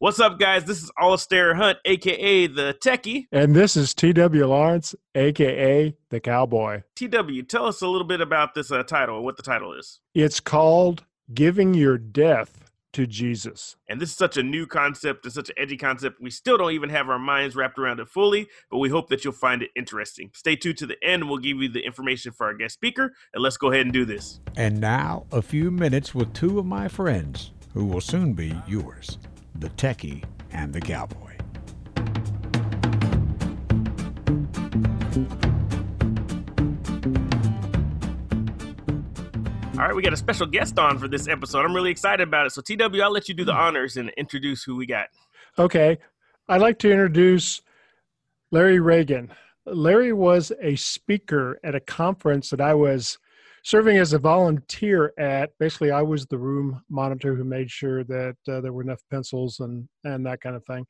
What's up, guys? This is Alistair Hunt, aka the Techie. And this is T.W. Lawrence, aka the Cowboy. TW, tell us a little bit about this uh, title, and what the title is. It's called Giving Your Death to Jesus. And this is such a new concept and such an edgy concept. We still don't even have our minds wrapped around it fully, but we hope that you'll find it interesting. Stay tuned to the end. We'll give you the information for our guest speaker, and let's go ahead and do this. And now, a few minutes with two of my friends who will soon be yours the techie and the cowboy. All right, we got a special guest on for this episode. I'm really excited about it. So, TW, I'll let you do the honors and introduce who we got. Okay. I'd like to introduce Larry Reagan. Larry was a speaker at a conference that I was serving as a volunteer at. Basically, I was the room monitor who made sure that uh, there were enough pencils and, and that kind of thing.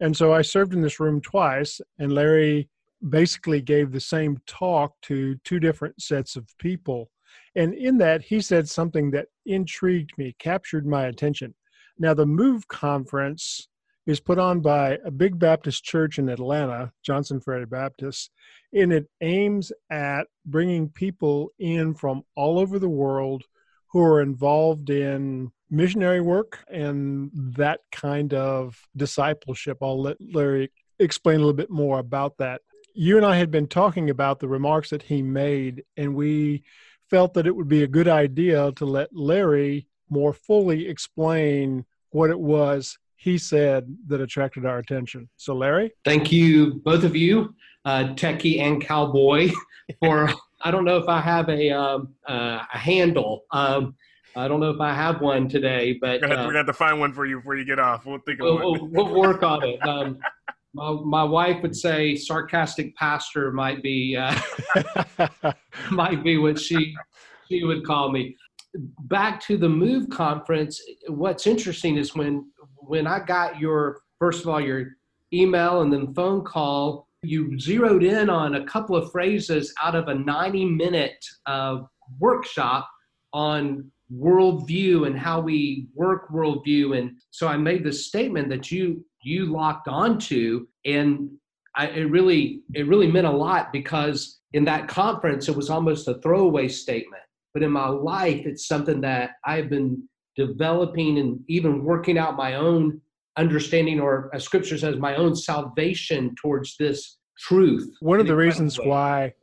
And so I served in this room twice, and Larry basically gave the same talk to two different sets of people and in that, he said something that intrigued me, captured my attention. Now, the MOVE conference is put on by a big Baptist church in Atlanta, Johnson Ferry Baptist, and it aims at bringing people in from all over the world who are involved in missionary work and that kind of discipleship. I'll let Larry explain a little bit more about that. You and I had been talking about the remarks that he made, and we felt that it would be a good idea to let Larry more fully explain what it was he said that attracted our attention. So, Larry? Thank you, both of you, uh, Techie and Cowboy, for I don't know if I have a, um, uh, a handle. Um, I don't know if I have one today, but we're going to have to find one for you before you get off. We'll think of we'll, one. we'll, work on it. Um, my, my wife would say sarcastic pastor might be uh, might be what she she would call me back to the move conference what's interesting is when when i got your first of all your email and then phone call you zeroed in on a couple of phrases out of a 90 minute uh, workshop on worldview and how we work worldview. And so i made the statement that you you locked onto and I, it really it really meant a lot because in that conference it was almost a throwaway statement. But in my life it's something that i've been developing and even working out my own understanding or as scripture says my own salvation towards this truth one of the reasons way. why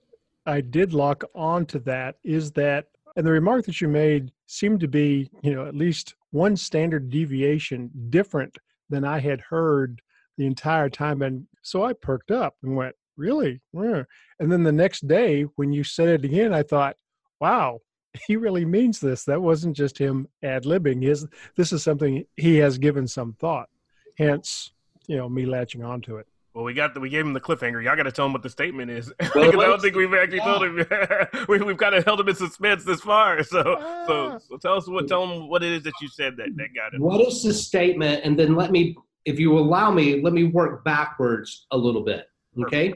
i did lock on to that is that and the remark that you made seemed to be you know at least one standard deviation different than I had heard the entire time. And so I perked up and went, Really? Yeah. And then the next day, when you said it again, I thought, Wow, he really means this. That wasn't just him ad libbing. His this is something he has given some thought. Hence, you know, me latching onto it. Well, we got the, we gave him the cliffhanger. Y'all got to tell him what the statement is because I don't think we've actually yeah. told him. we, have kind of held him in suspense this far. So, so, ah. so tell us what tell him what it is that you said that that got him. What is the statement? And then let me if you allow me, let me work backwards a little bit. Okay.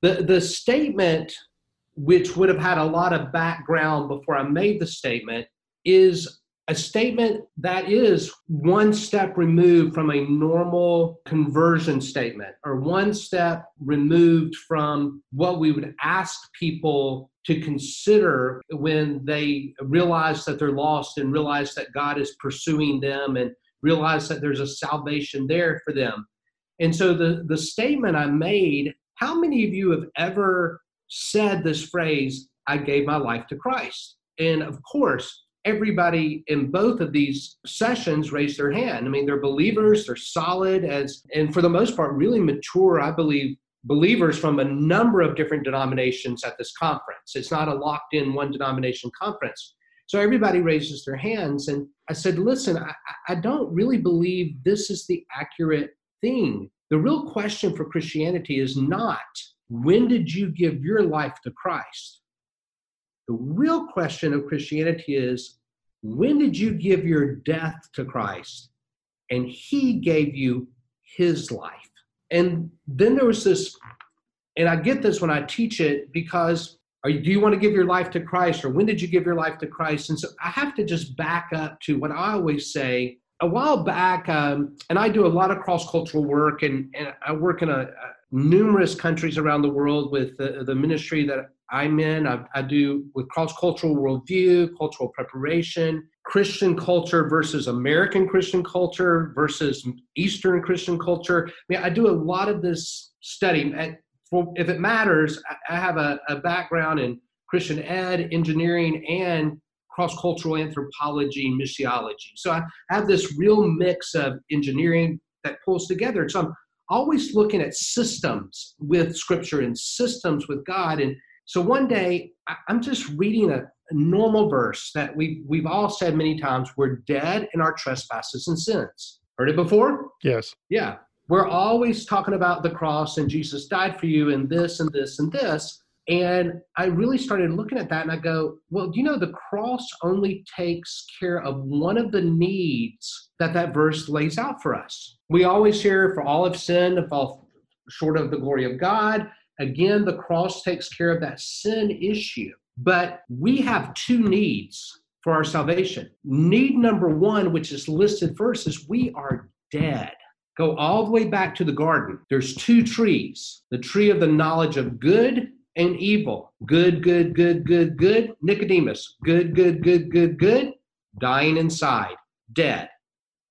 The, the statement, which would have had a lot of background before I made the statement, is a statement that is one step removed from a normal conversion statement or one step removed from what we would ask people to consider when they realize that they're lost and realize that God is pursuing them and realize that there's a salvation there for them. And so the, the statement I made, how many of you have ever said this phrase, I gave my life to Christ? And of course, everybody in both of these sessions raised their hand. I mean, they're believers, they're solid as and for the most part really mature, I believe, believers from a number of different denominations at this conference. It's not a locked in one denomination conference. So everybody raises their hands. And I said, listen, I, I don't really believe this is the accurate thing. The real question for Christianity is not when did you give your life to Christ? The real question of Christianity is when did you give your death to Christ? And he gave you his life. And then there was this, and I get this when I teach it because are you, do you want to give your life to Christ or when did you give your life to Christ? And so I have to just back up to what I always say a while back, um, and I do a lot of cross cultural work, and, and I work in a, a numerous countries around the world with the, the ministry that I'm in. I, I do with cross cultural worldview, cultural preparation, Christian culture versus American Christian culture versus Eastern Christian culture. I mean, I do a lot of this study. If it matters, I have a, a background in Christian ed, engineering, and cross cultural anthropology missiology. So I have this real mix of engineering that pulls together. So I'm always looking at systems with scripture and systems with God. And so one day I'm just reading a, normal verse that we've, we've all said many times we're dead in our trespasses and sins. Heard it before? Yes. Yeah. We're always talking about the cross and Jesus died for you and this and this and this. And I really started looking at that and I go, well, do you know, the cross only takes care of one of the needs that that verse lays out for us. We always hear, for all have sinned and fall short of the glory of God. Again, the cross takes care of that sin issue. But we have two needs for our salvation. Need number one, which is listed first, is we are dead. Go all the way back to the garden. There's two trees the tree of the knowledge of good and evil. Good, good, good, good, good. Nicodemus, good, good, good, good, good. Dying inside, dead.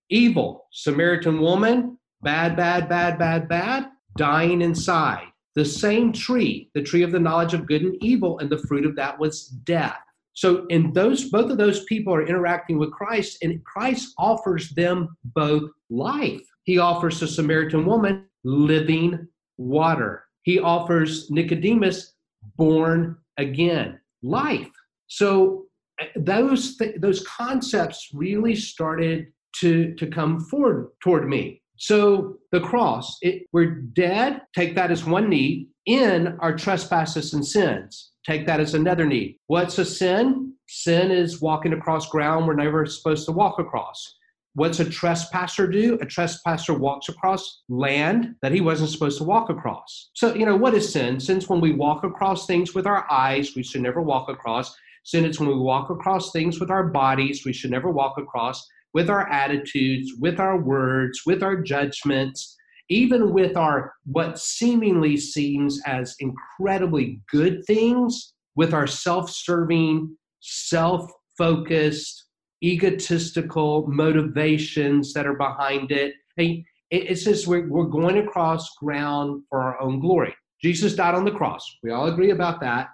Evil, Samaritan woman, bad, bad, bad, bad, bad, dying inside. The same tree, the tree of the knowledge of good and evil, and the fruit of that was death. So, in those, both of those people are interacting with Christ, and Christ offers them both life. He offers the Samaritan woman living water. He offers Nicodemus born again, life. So eh, those th- those concepts really started to to come forward toward me. So the cross, it, we're dead. Take that as one need. In our trespasses and sins, take that as another need. What's a sin? Sin is walking across ground we're never supposed to walk across. What's a trespasser do? A trespasser walks across land that he wasn't supposed to walk across. So, you know, what is sin? Since when we walk across things with our eyes, we should never walk across. Sin when we walk across things with our bodies, we should never walk across. With our attitudes, with our words, with our judgments, even with our what seemingly seems as incredibly good things, with our self serving, self focused, egotistical motivations that are behind it. It says we're, we're going across ground for our own glory. Jesus died on the cross. We all agree about that.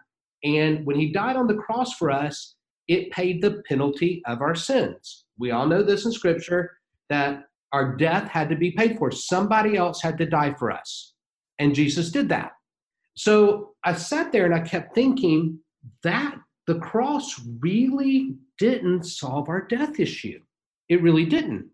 And when he died on the cross for us, it paid the penalty of our sins. We all know this in scripture that our death had to be paid for. Somebody else had to die for us. And Jesus did that. So I sat there and I kept thinking that the cross really didn't solve our death issue. It really didn't.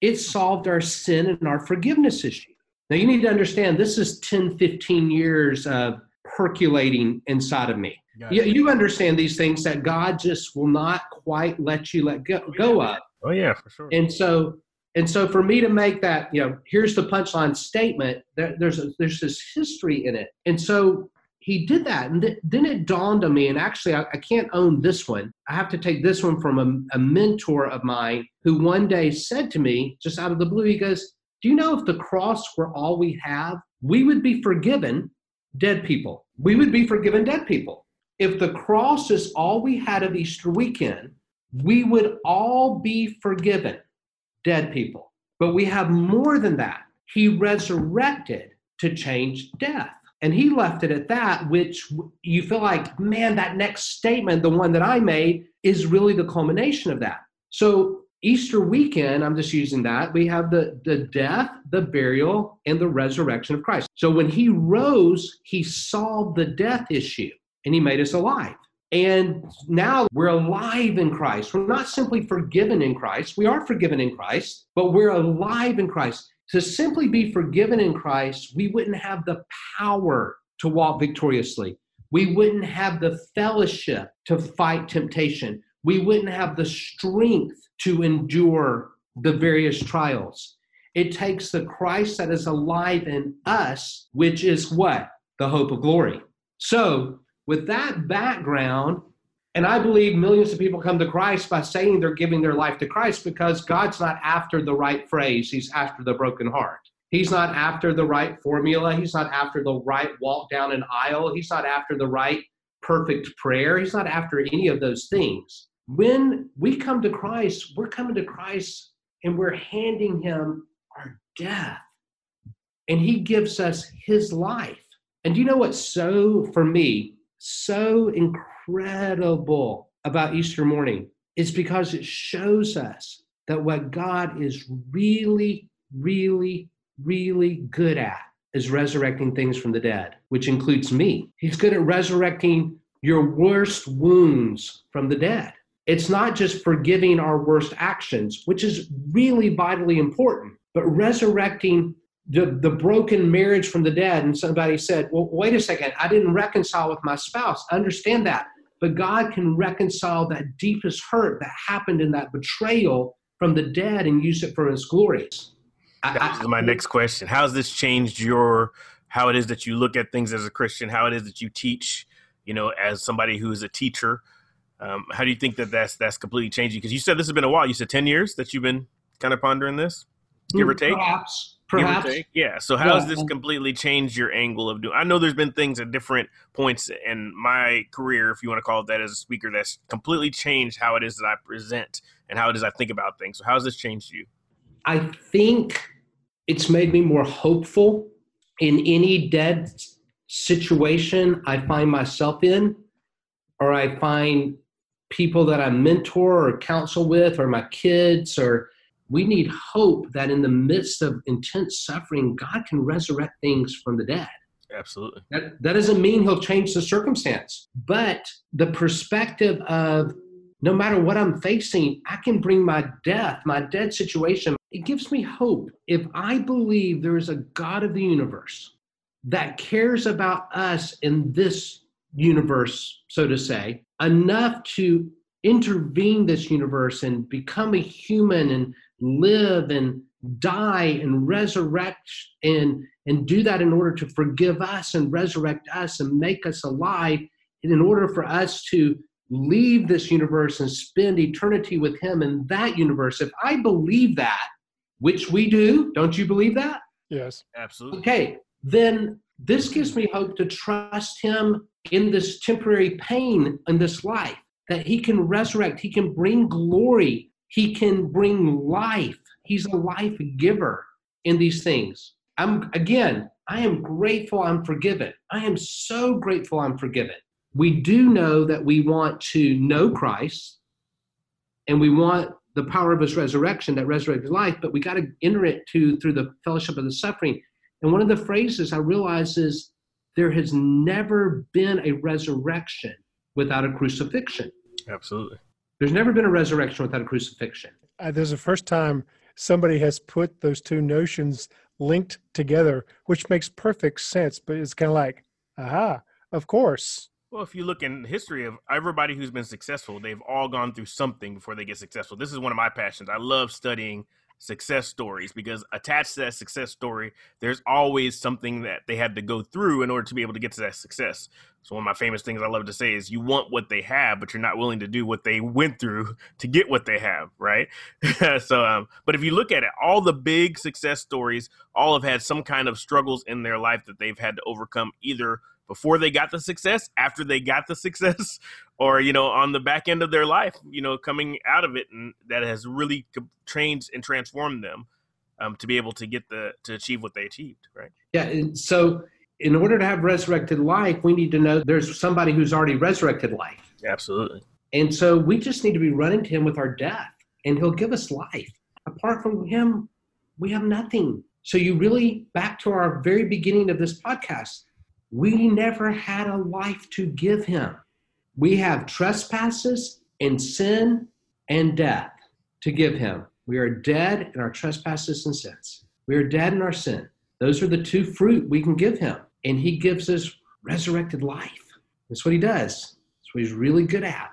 It solved our sin and our forgiveness issue. Now, you need to understand this is 10, 15 years of percolating inside of me. You, you understand these things that God just will not quite let you let go, go oh, of. Oh, yeah, for sure. And so, and so for me to make that, you know, here's the punchline statement, there, there's, a, there's this history in it. And so he did that. And th- then it dawned on me, and actually, I, I, can't own this one. I have to take this one from a, a mentor of mine who one day said to me, just out of the blue, he goes, Do you know if the cross were all we have, we would be forgiven dead people? We would be forgiven dead people. If the cross is all we had of Easter weekend, we would all be forgiven dead people. But we have more than that. He resurrected to change death. And he left it at that, which you feel like, man, that next statement, the one that I made, is really the culmination of that. So, Easter weekend, I'm just using that, we have the, the death, the burial, and the resurrection of Christ. So, when he rose, he solved the death issue and he made us alive. And now we're alive in Christ. We're not simply forgiven in Christ. We are forgiven in Christ, but we're alive in Christ to simply be forgiven in Christ, we wouldn't have the power to walk victoriously. We wouldn't have the fellowship to fight temptation. We wouldn't have the strength to endure the various trials. It takes the Christ that is alive in us, which is what? The hope of glory. So, with that background, And I believe millions of people come to Christ by saying they're giving their life to Christ because God's not after the right phrase, He's after the broken heart. He's not after the right formula. He's not after the right walk down an aisle. He's not after the right perfect prayer. He's not after any of those things. When we come to Christ, we're coming to Christ and we're handing Him our death. And He gives us His life. And do you know what's so, for me, so incredible about Easter morning? is because it shows us that what God is really, really, really good at is resurrecting things from the dead, which includes me. He's good at resurrecting your worst wounds from the dead. It's not just forgiving our worst actions, which is really vitally important, but resurrecting the, the broken marriage from the dead. And somebody said, Well, wait a second, I didn't reconcile with my spouse. I understand that. But God can reconcile that deepest hurt that happened in that betrayal from the dead and use it for his glory. That is my next question. How has this changed your how it is that you look at things as a Christian, how it is that you teach, you know, as somebody who is a teacher? Um, how do you think that that's that's completely changing? Because you said this has been a while. You said ten years that you've been kind of pondering this, give or take. Perhaps, perhaps. Yeah. So how yeah. has this completely changed your angle of doing? I know there's been things at different points in my career, if you want to call it that, as a speaker, that's completely changed how it is that I present and how it is I think about things. So how has this changed you? I think it's made me more hopeful in any dead situation I find myself in, or I find people that I mentor or counsel with, or my kids, or we need hope that in the midst of intense suffering, God can resurrect things from the dead. Absolutely. That, that doesn't mean he'll change the circumstance, but the perspective of no matter what I'm facing, I can bring my death, my dead situation. It gives me hope. If I believe there is a God of the universe that cares about us in this universe, so to say, enough to intervene this universe and become a human and live and die and resurrect and and do that in order to forgive us and resurrect us and make us alive in order for us to leave this universe and spend eternity with him in that universe. If i believe that which we do don't you believe that? Yes. Absolutely. Okay then this gives me hope to trust him in this temporary pain in this life that he can resurrect he can bring glory he can bring life he's a life giver in these things i'm again i am grateful i'm forgiven i am so grateful i'm forgiven we do know that we want to know Christ and we want the power of his resurrection, that resurrected life, but we got to enter it to through the fellowship of the suffering. And one of the phrases I realize is there has never been a resurrection without a crucifixion. Absolutely. There's never been a resurrection without a crucifixion. Uh, there's the first time somebody has put those two notions linked together, which makes perfect sense, but it's kind of like, aha, of course. Well, if you look in history of everybody who's been successful, they've all gone through something before they get successful. This is one of my passions. I love studying success stories because attached to that success story, there's always something that they had to go through in order to be able to get to that success. So one of my famous things I love to say is you want what they have, but you're not willing to do what they went through to get what they have, right? so um, but if you look at it, all the big success stories all have had some kind of struggles in their life that they've had to overcome either before they got the success, after they got the success, or you know, on the back end of their life, you know, coming out of it, and that has really changed and transformed them um, to be able to get the to achieve what they achieved, right? Yeah. So, in order to have resurrected life, we need to know there's somebody who's already resurrected life. Absolutely. And so we just need to be running to Him with our death, and He'll give us life. Apart from Him, we have nothing. So you really, back to our very beginning of this podcast, we never had a life to give him. We have trespasses and sin and death to give him. We are dead in our trespasses and sins. We are dead in our sin. Those are the two fruit we can give him. And he gives us resurrected life. That's what he does. That's what he's really good at.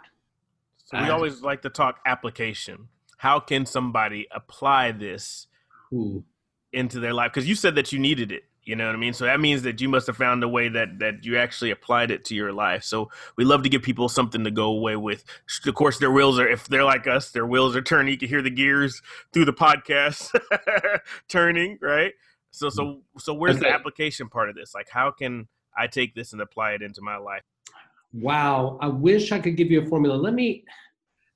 So we always like to talk application. How can somebody apply this ooh. into their life? Because you said that you needed it You know what I mean? So that means that you must have found a way that that you actually applied it to your life. So we love to give people something to go away with. Of course, their wheels are if they're like us, their wheels are turning. You can hear the gears through the podcast turning, right? So so mm-hmm. so where's okay. the application part of this? Like how can I take this and apply it into my life? Wow, I wish I could give you a formula. Let me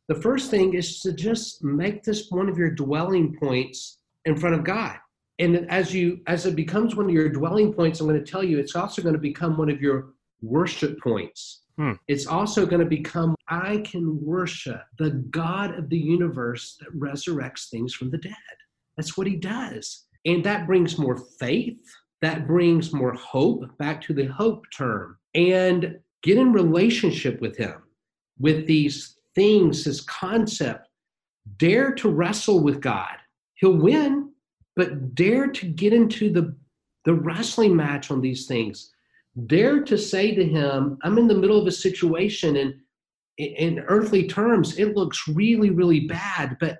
the first thing is to just make this one of your dwelling points in front of God and as you as it becomes one of your dwelling points i'm going to tell you it's also going to become one of your worship points. Hmm. it's also going to become i can worship the god of the universe that resurrects things from the dead. That's what he does. And that brings more faith. That brings more hope back to the hope term. And get in relationship with him with these things this concept. Dare to wrestle with god. He'll win but dare to get into the the wrestling match on these things. Dare to say to him i'm in the middle of a situation and in earthly terms it looks really really bad but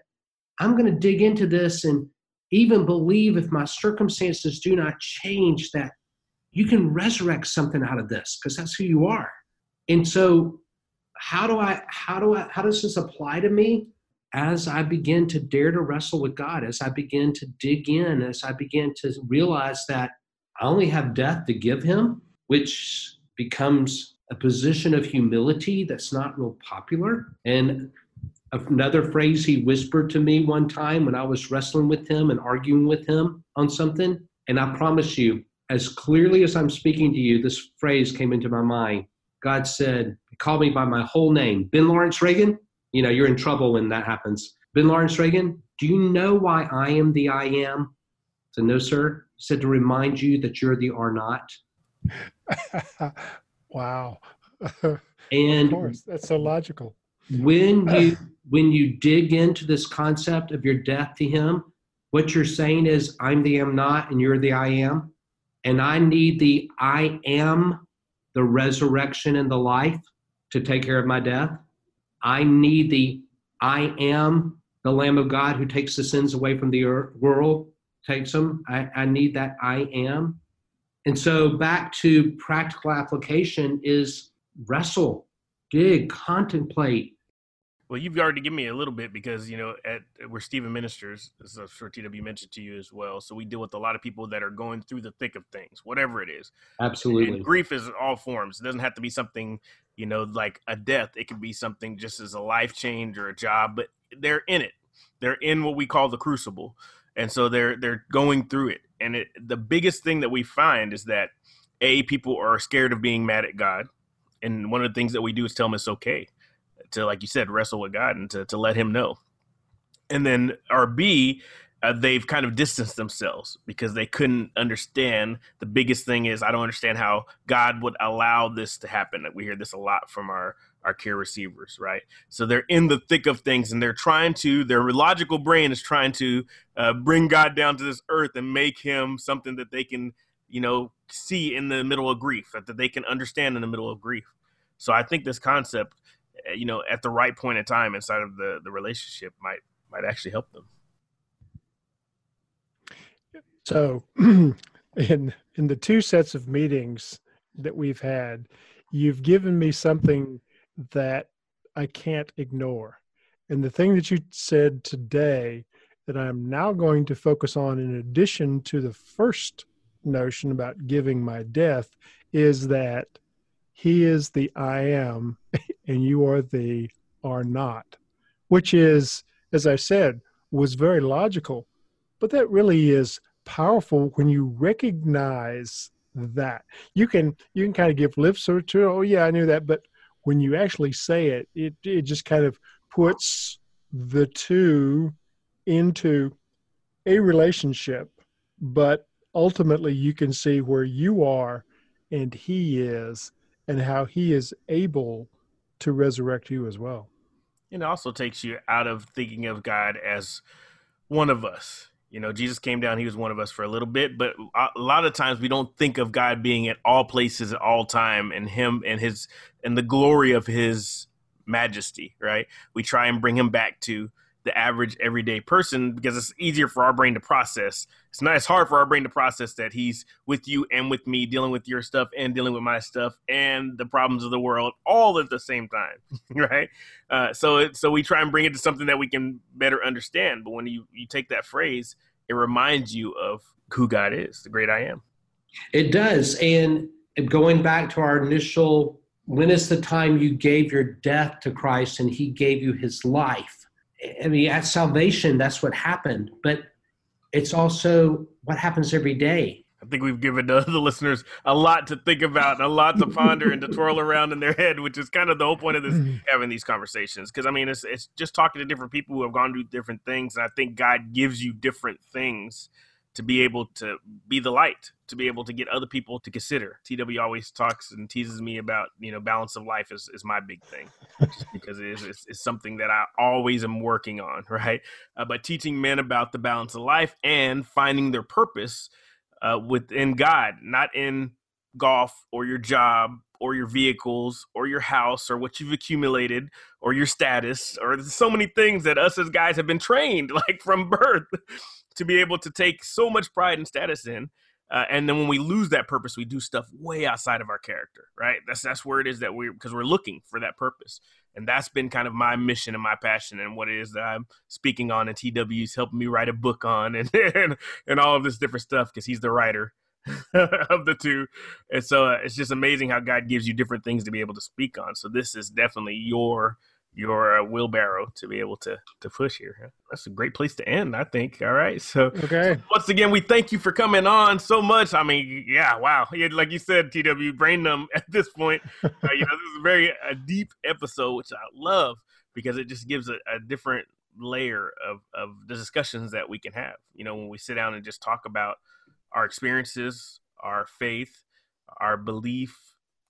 i'm going to dig into this and even believe if my circumstances do not change that you can resurrect something out of this because that's who you are. And so how do i how do i how does this apply to me as I begin to dare to wrestle with God, as I begin to dig in, as I begin to realize that I only have death to give Him, which becomes a position of humility that's not real popular. And another phrase he whispered to me one time when I was wrestling with him and arguing with him on something. And I promise you, as clearly as I'm speaking to you, this phrase came into my mind. God said, He called me by my whole name, Ben Lawrence Reagan you know, you're in trouble when that happens. Ben Lawrence Reagan, do you know why I am the I am? So no, sir. He said to remind you that you're the are not. wow. and of course, that's so logical. When you when you dig into this concept of your death to him, what you're saying is I'm the am not and you're the I am. And I need the I am, the resurrection and the life to take care of my death. I need the I am the Lamb of God who takes the sins away from the world, takes them. I, I need that I am. And so back to practical application is wrestle, dig, contemplate, well, you've already given me a little bit because you know at uh, we're Stephen Ministers, as I'm sure TW mentioned to you as well. So we deal with a lot of people that are going through the thick of things, whatever it is. Absolutely, and grief is all forms. It doesn't have to be something you know like a death. It could be something just as a life change or a job, but they're in it. They're in what we call the crucible, and so they're they're going through it. And it, the biggest thing that we find is that a people are scared of being mad at God, and one of the things that we do is tell them it's okay to, like you said, wrestle with God and to, to let Him know. And then, or B, uh, they've kind of distanced themselves because they couldn't understand. The biggest thing is I don't understand how God would allow this to happen. We hear this a lot from our our care receivers, right? So they're in the thick of things and they're trying to. Their logical brain is trying to uh, bring God down to this earth and make Him something that they can, you know, see in the middle of grief, that they can understand in the middle of grief. So I think this concept Eh, you know, at the right point in time inside of the the relationship might might actually help them. So, in in the two sets of meetings that we've had, you've given me something that I can't ignore. And the thing that you said today that I'm now going to focus on, in addition to the first notion about giving my death, is that he is the I am, and you are the are not, which is, as I said, was very logical. But that really is powerful when you recognize that. You can you can kind of give lip service to, oh yeah, I knew that, but when you actually say it, it it just kind of puts the two into a relationship, but ultimately you can see where you are and he is and how he is able to resurrect you as well. It also takes you out of thinking of God as one of us. You know, Jesus came down, he was one of us for a little bit, but a lot of times we don't think of God being at all places at all time and him and his and the glory of his majesty, right? We try and bring him back to the average everyday person because it's easier for our brain to process. It's not as hard for our brain to process that he's with you and with me, dealing with your stuff and dealing with my stuff and the problems of the world all at the same time, right? Uh, so it, so we try and bring it to something that we can better understand. But when you you take that phrase, it reminds you of who God is, the great I am. It does, and going back to our initial. When is the time you gave your death to Christ and He gave you His life? I mean, at salvation, that's what happened, but it's also what happens every day. I think we've given the, the, listeners a lot to think about and a lot to ponder and to twirl around in their head, which is kind of the whole point of this mm. having these conversations. Because I mean, it's it's just talking to different people who have gone through different things, and I think God gives you different things to be able to be the light, to be able to get other people to consider. TW always talks and teases me about, you know, balance of life is, is my big thing, because it is it's, it's, something that I always am working on, right? Uh, but teaching men about the balance of life and finding their purpose uh, within God, not in golf or your job or your vehicles or your house or what you've accumulated or your status or so many things that us as guys have been trained like from birth to be able to take so much pride and status in. Uh, and then when we lose that purpose, we do stuff way outside of our character, right? That's that's where it is that we because we're looking for that purpose, and that's been kind of my mission and my passion, and what it is that I'm speaking on, and TW's helping me write a book on, and and, and all of this different stuff because he's the writer of the two, and so uh, it's just amazing how God gives you different things to be able to speak on. So this is definitely your your uh, wheelbarrow to be able to to push here. That's a great place to end, I think. All right, so okay. So once again, we thank you for coming on so much. I mean, yeah, wow, like you said, TW, brain numb at this point. Uh, you know, this is a very a deep episode, which I love because it just gives a, a different layer of of the discussions that we can have. You know, when we sit down and just talk about our experiences, our faith, our belief,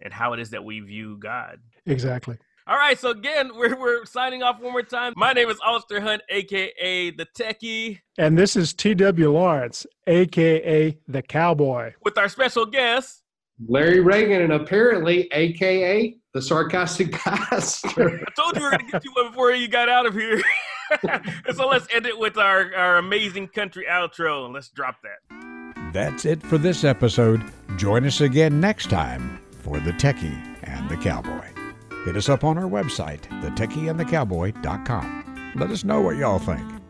and how it is that we view God. Exactly. All right, so again, we're, we're signing off one more time. My name is Alistair Hunt, aka the Techie. And this is T.W. Lawrence, aka the Cowboy. With our special guest, Larry Reagan, and apparently, aka the sarcastic pastor. I told you we were going to get you one before you got out of here. and so let's end it with our, our amazing country outro, and let's drop that. That's it for this episode. Join us again next time for the Techie and the Cowboy. Hit us up on our website, thetechieandthecowboy.com. Let us know what y'all think.